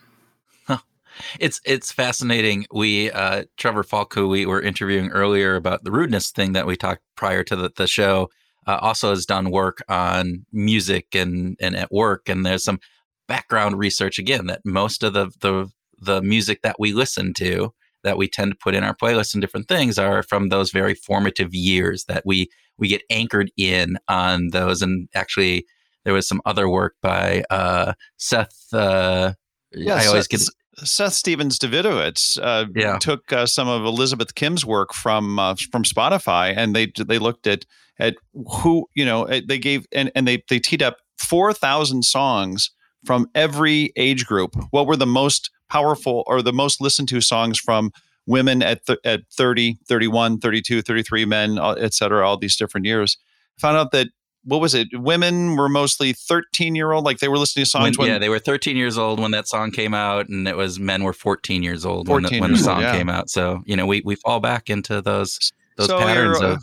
It's it's fascinating. We uh, Trevor Foulk, who we were interviewing earlier about the rudeness thing that we talked prior to the, the show, uh, also has done work on music and and at work. And there's some background research again that most of the the the music that we listen to that we tend to put in our playlists and different things are from those very formative years that we we get anchored in on those. And actually, there was some other work by uh, Seth. Uh, yeah, I always get. Seth Stephens-Davidowitz uh, yeah. took uh, some of Elizabeth Kim's work from uh, from Spotify, and they they looked at at who you know they gave and, and they they teed up four thousand songs from every age group. What were the most powerful or the most listened to songs from women at th- at 30, 31, 32, 33 men, et cetera, all these different years. Found out that what was it? Women were mostly 13 year old, like they were listening to songs when, when, yeah, they were 13 years old when that song came out, and it was men were 14 years old 14 when, the, when the song yeah. came out. So you know, we we fall back into those those so patterns of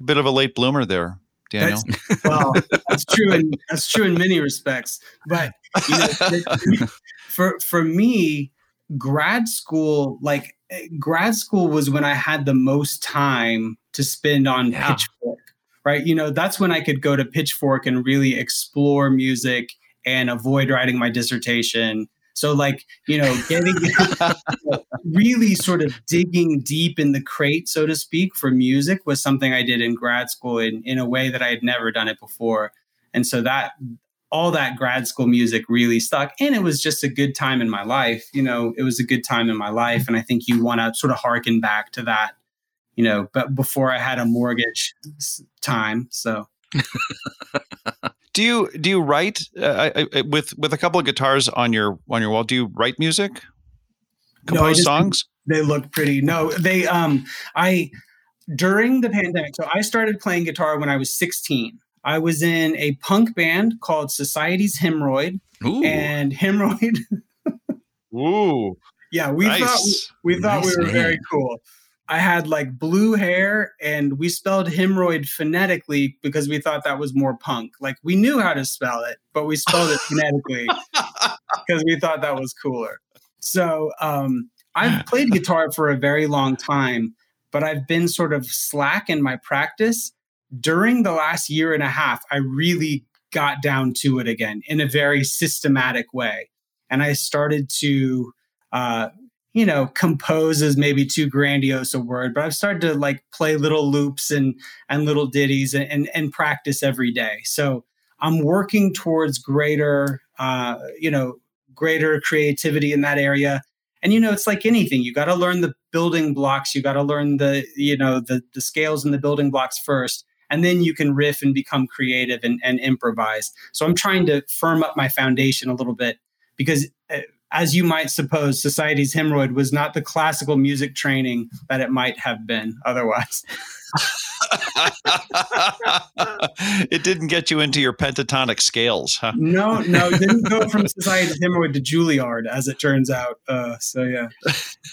a bit of a late bloomer there. Daniel. That's, well, that's true in that's true in many respects. But you know, for for me, grad school, like eh, grad school was when I had the most time to spend on yeah. Pitchfork. Right. You know, that's when I could go to Pitchfork and really explore music and avoid writing my dissertation so, like, you know, getting really sort of digging deep in the crate, so to speak, for music was something I did in grad school in, in a way that I had never done it before. And so that all that grad school music really stuck. And it was just a good time in my life. You know, it was a good time in my life. And I think you want to sort of harken back to that, you know, but before I had a mortgage time. So. do you do you write uh, I, I, with with a couple of guitars on your on your wall? Do you write music? Compose no, songs? They look pretty. No, they um I during the pandemic. So I started playing guitar when I was 16. I was in a punk band called Society's Hemorrhoid, Ooh. and Hemorrhoid. Ooh, yeah, we nice. thought we thought Nice we were very cool. I had like blue hair, and we spelled hemorrhoid phonetically because we thought that was more punk. Like we knew how to spell it, but we spelled it phonetically because we thought that was cooler. So um, I've played guitar for a very long time, but I've been sort of slack in my practice. During the last year and a half, I really got down to it again in a very systematic way. And I started to, uh, you know, compose is maybe too grandiose a word, but I've started to like play little loops and and little ditties and and, and practice every day. So I'm working towards greater, uh, you know, greater creativity in that area. And you know, it's like anything. You got to learn the building blocks. You got to learn the, you know, the the scales and the building blocks first, and then you can riff and become creative and, and improvise. So I'm trying to firm up my foundation a little bit because, uh, as you might suppose, society's hemorrhoid was not the classical music training that it might have been otherwise. it didn't get you into your pentatonic scales, huh? No, no, it didn't go from society's hemorrhoid to Juilliard, as it turns out. Uh, so yeah.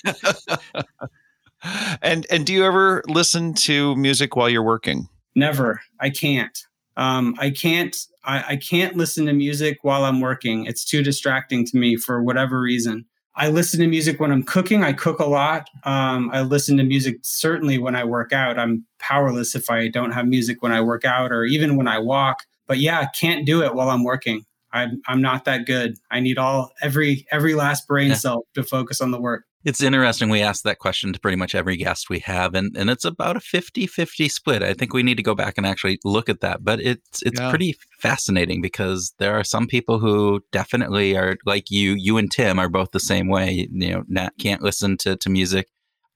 and and do you ever listen to music while you're working? Never. I can't. Um, I can't. I, I can't listen to music while I'm working. It's too distracting to me for whatever reason. I listen to music when I'm cooking. I cook a lot. Um, I listen to music certainly when I work out. I'm powerless if I don't have music when I work out or even when I walk. But yeah, I can't do it while I'm working. I'm I'm not that good. I need all every every last brain Yeah. cell to focus on the work. It's interesting. We ask that question to pretty much every guest we have, and, and it's about a 50 50 split. I think we need to go back and actually look at that. But it's it's Yeah. pretty fascinating because there are some people who definitely are like you. You and Tim are both the same way. You know, not, can't listen to, to music.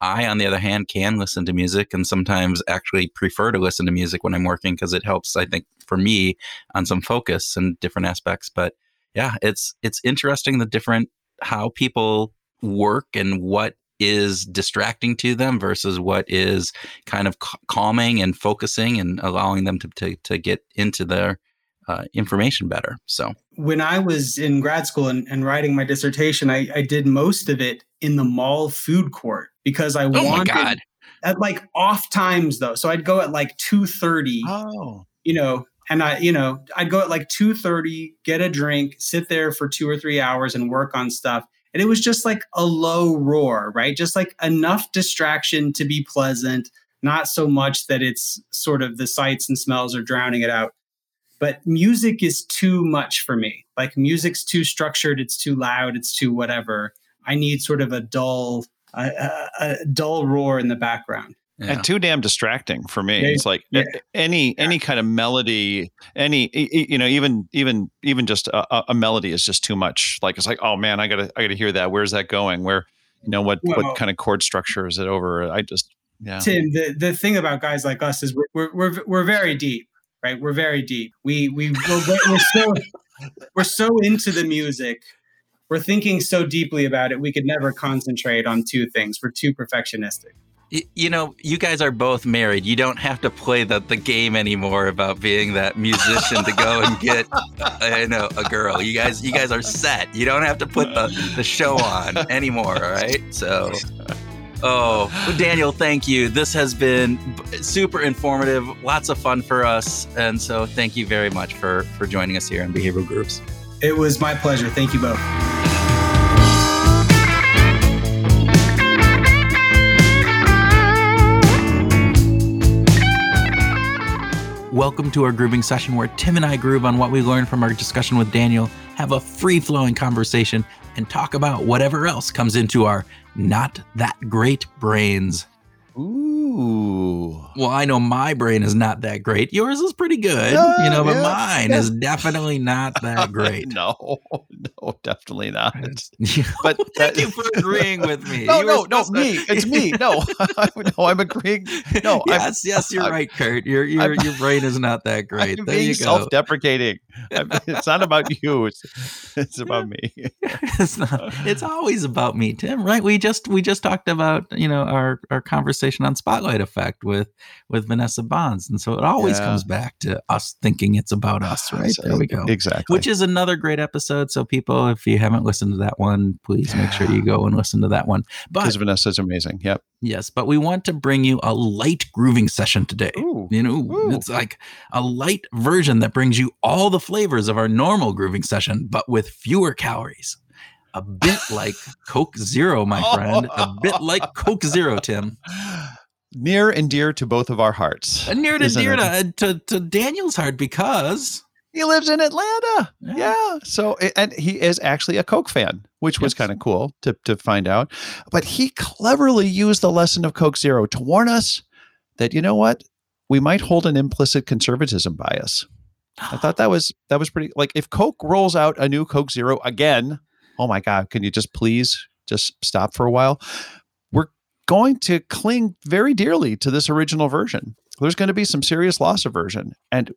I, on the other hand, can listen to music and sometimes actually prefer to listen to music when I'm working because it helps, I think, for me on some focus and different aspects. But yeah, it's it's interesting the different how people work and what is distracting to them versus what is kind of calming and focusing and allowing them to, to, to get into their uh, information better. So, when I was in grad school and, and writing my dissertation, I, I did most of it in the mall food court because I oh my wanted God. at like off times though. So I'd go at like two thirty. Oh, you know, and I, you know, I'd go at like two thirty, get a drink, sit there for two or three hours and work on stuff. And it was just like a low roar, right? Just like enough distraction to be pleasant, not so much that it's sort of the sights and smells are drowning it out but music is too much for me. Like music's too structured, it's too loud, it's too whatever. I need sort of a dull, a, a, a dull roar in the background. Yeah. and too damn distracting for me. Yeah, it's like yeah. any any kind of melody, any you know, even even even just a, a- melody is just too much. Like it's like, oh man, I gotta I gotta hear that. Where's that going? Where you know what Well- what kind of chord structure is it over? I just yeah. Tim, the, the thing about guys like us is we're, we're, we're, we're very deep, right? We're very deep. We, we, we're, we're so, we're so into the music. We're thinking so deeply about it. We could never concentrate on two things. We're too perfectionistic. Y- you know, you guys are both married. You don't have to play the, the game anymore about being that musician to go and get, I know, a girl. You guys, you guys are set. You don't have to put the, the show on anymore. All right. So, oh, well, Daniel, thank you. This has been super informative, lots of fun for us, and so thank you very much for for joining us here in Behavioral Grooves. It was my pleasure. Thank you both. Welcome to our grooving session where Tim and I groove on what we learned from our discussion with Daniel, have a free flowing conversation, and talk about whatever else comes into our not that great brains. Ooh. Well, I know my brain is not that great. Yours is pretty good, you know, but yeah, mine yeah. is definitely not that great. no, no, definitely not. But Thank that- you for agreeing with me. No, You no, no, to- me. It's me. No, no, I'm agreeing. No, I'm- yes, yes, you're I'm- right, Kurt. Your your I'm- your brain is not that great. I'm there being you go. self-deprecating. It's not about you. It's it's about me. it's not. It's always about me, Tim. Right? We just we just talked about you know our our conversation on Spotlight. Spotlight effect with with Vanessa Bohns, and so it always Yeah. comes back to us thinking it's about ah, us, right? So- There we go. Exactly. Which is another great episode. So people, if you haven't listened to that one, please make sure you go and listen to that one. But because Vanessa's amazing. Yep. yes, but we want to bring you a light grooving session today. Ooh. You know, Ooh. it's like a light version that brings you all the flavors of our normal grooving session, but with fewer calories. A bit like Coke Zero, my friend. A bit like Coke Zero, Tim. Near and dear to both of our hearts. And near to Isn't dear to, uh, to, to Daniel's heart because He lives in Atlanta. Yeah. Yeah. So, and he is actually a Coke fan, which was Yes. kind of cool to, to find out. But he cleverly used the lesson of Coke Zero to warn us that, you know what? We might hold an implicit conservatism bias. I thought that was that was pretty like if Coke rolls out a new Coke Zero again, oh my God, can you just please just stop for a while? Going to cling very dearly to this original version. There's going to be some serious loss aversion. And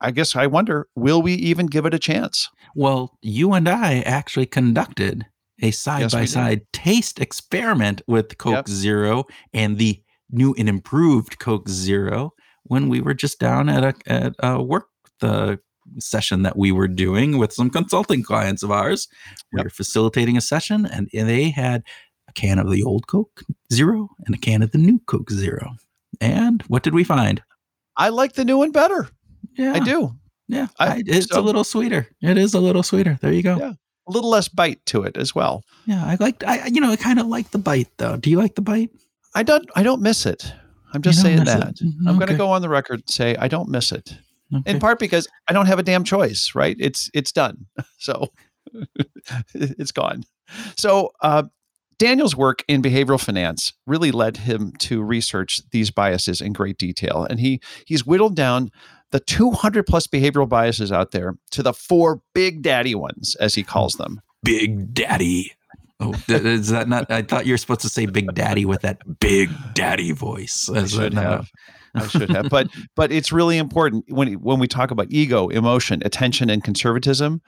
I guess I wonder, will we even give it a chance? Well, you and I actually conducted a side by side taste experiment with Coke Yep. Zero and the new and improved Coke Zero when we were just down at a, at a work the session that we were doing with some consulting clients of ours. We were facilitating a session and they had can of the old Coke Zero and a can of the new Coke Zero. And what did we find? I like the new one better. Yeah, I do. Yeah, I- it's a little sweeter. It is a little sweeter. There you go. Yeah. A little less bite to it as well. Yeah, I liked. I you know I kind of like the bite though. Do you like the bite? I don't I don't miss it. I'm just saying that. Mhm, I'm going to go on the record and say I don't miss it. Okay. in part because I don't have a damn choice, right? It's it's done, so it's gone. So uh, Daniel's work in behavioral finance really led him to research these biases in great detail, and he he's whittled down the 200 plus behavioral biases out there to the four big daddy ones, as he calls them. Big Daddy. Oh, is that not? I thought you were supposed to say Big Daddy with that Big Daddy voice. I should have. I should have, but but it's really important when when we talk about ego, emotion, attention, and conservatism.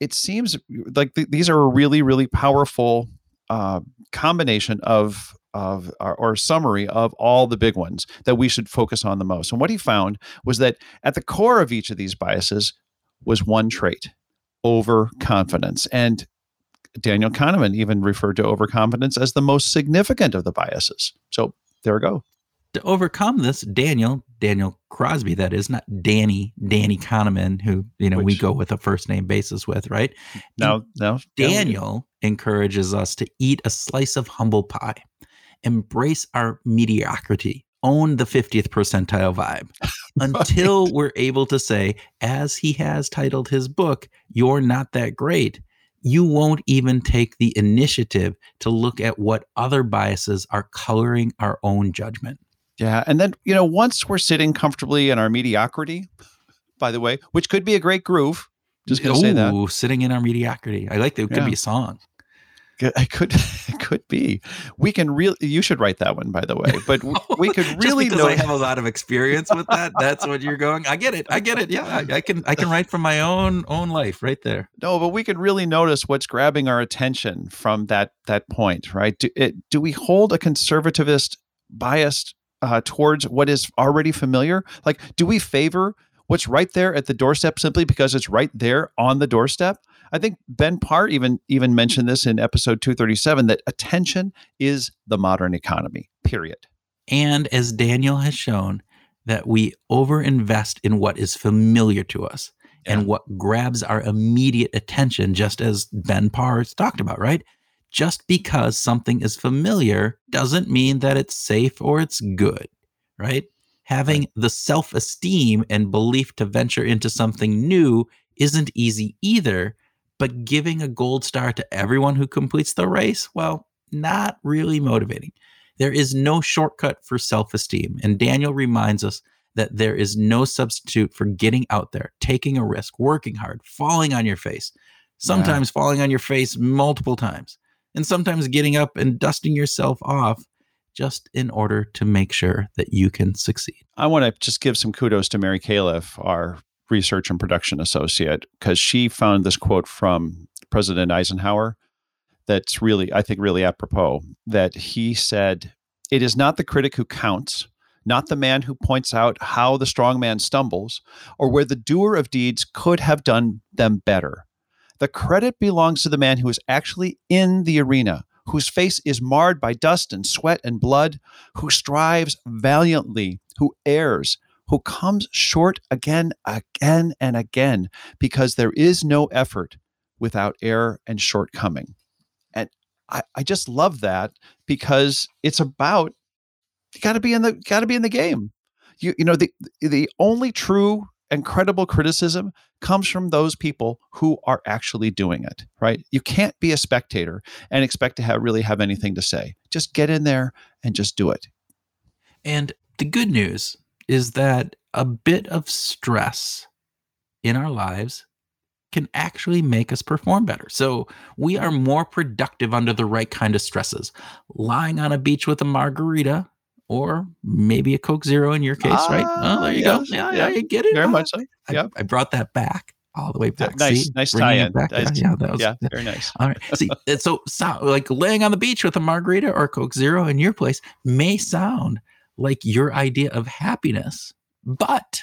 It seems like th- these are really really powerful uh, combination of of or, or summary of all the big ones that we should focus on the most. And what he found was that at the core of each of these biases was one trait: overconfidence. And Daniel Kahneman even referred to overconfidence as the most significant of the biases. So there we go. To overcome this, Daniel, Daniel Crosby, that is not Danny, Danny Kahneman, who you know we go with a first name basis with, right? No, no. yeah, we do. Daniel encourages us to eat a slice of humble pie, embrace our mediocrity, own the 50th percentile vibe until we're able to say, as he has titled his book, You're Not That Great. You won't even take the initiative to look at what other biases are coloring our own judgment. Yeah. And then, you know, once we're sitting comfortably in our mediocrity, by the way, which could be a great groove. Just going to say that. Sitting in our mediocrity. I like that. It could Yeah. be a song. It could, it could be. We can really, you should write that one, by the way. But we could Just really because know. I have a lot of experience with that. That's what you're going. I get it. I get it. Yeah, I, I can. I can write from my own own life right there. No, but we can really notice what's grabbing our attention from that that point, right? Do, it, do we hold a conservativist bias uh, towards what is already familiar? Like, do we favor what's right there at the doorstep simply because it's right there on the doorstep? I think Ben Parr even even mentioned this in episode 237 that attention is the modern economy. Period. And as Daniel has shown, that we overinvest in what is familiar to us Yeah. and what grabs our immediate attention, just as Ben Parr has talked about, right? Just because something is familiar doesn't mean that it's safe or it's good, right? Having the self esteem and belief to venture into something new isn't easy either, but giving a gold star to everyone who completes the race, well, not really motivating. There is no shortcut for self esteem. And Daniel reminds us that there is no substitute for getting out there, taking a risk, working hard, falling on your face, sometimes falling on your face multiple times, and sometimes getting up and dusting yourself off just in order to make sure that you can succeed. I want to just give some kudos to Mary Califf, our research and production associate, because she found this quote from President Eisenhower that's really, I think, really apropos. That he said, It is not the critic who counts, not the man who points out how the strong man stumbles, or where the doer of deeds could have done them better. The credit belongs to the man who is actually in the arena, whose face is marred by dust and sweat and blood, who strives valiantly, who errs, who comes short again, again, and again, because there is no effort without error and shortcoming. And I, I just love that because it's about you got to be in the got to be in the game. You you know the the only true and credible criticism comes from those people who are actually doing it, right? You can't be a spectator and expect to have really have anything to say. Just get in there and just do it. And the good news is that a bit of stress in our lives can actually make us perform better. So we are more productive under the right kind of stresses. Lying on a beach with a margarita or maybe a Coke Zero in your case, right? Ah, oh, there you yes, go. Yeah, yeah, yeah, you get it. Very Oh, much so. I, Yeah. I brought that back all the way back. Nice, See? nice Bringing tie it in. back. Yeah, that was, Yeah, very nice. all right. See, so, so like laying on the beach with a margarita or Coke Zero in your place may sound like your idea of happiness, but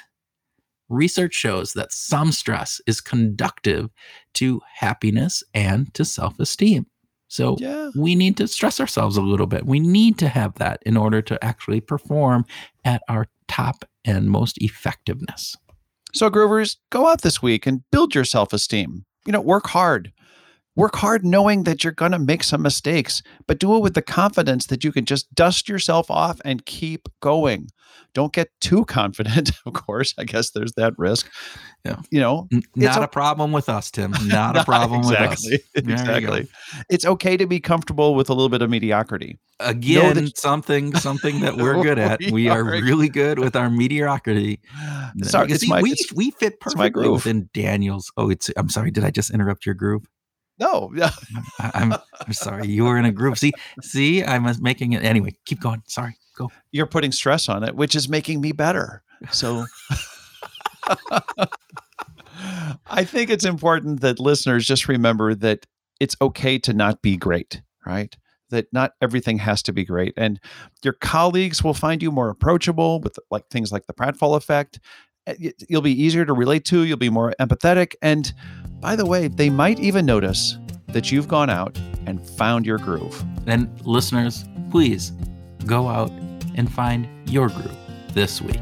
research shows that some stress is conductive to happiness and to self esteem. So Yeah. we need to stress ourselves a little bit. We need to have that in order to actually perform at our top and most effectiveness. So, Groovers, go out this week and build your self esteem. You know, work hard. Work hard knowing that you're going to make some mistakes, but do it with the confidence that you can just dust yourself off and keep going. Don't get too confident, of course. I guess there's that risk. Yeah. You know, Not o- a problem with us, Tim. Not a problem with us. exactly. There. Exactly. It's okay to be comfortable with a little bit of mediocrity. Again, that- something something that we're good at. We We, are, are. really good with our mediocrity. Sorry, it's see, my- we it's- we fit perfectly within Daniel's. Oh, it's. I'm sorry. Did I just interrupt your groove? No, yeah. I'm I'm sorry. You were in a group. See, see, I was making it anyway. Keep going. Sorry. Go. you're putting stress on it, which is making me better. So I think it's important that listeners just remember that it's okay to not be great, right? That not everything has to be great. And your colleagues will find you more approachable with like things like the pratfall effect. Eh, y- You'll be easier to relate to, you'll be more empathetic. And by the way, they might even notice that you've gone out and found your groove. And listeners, please go out and find your groove this week.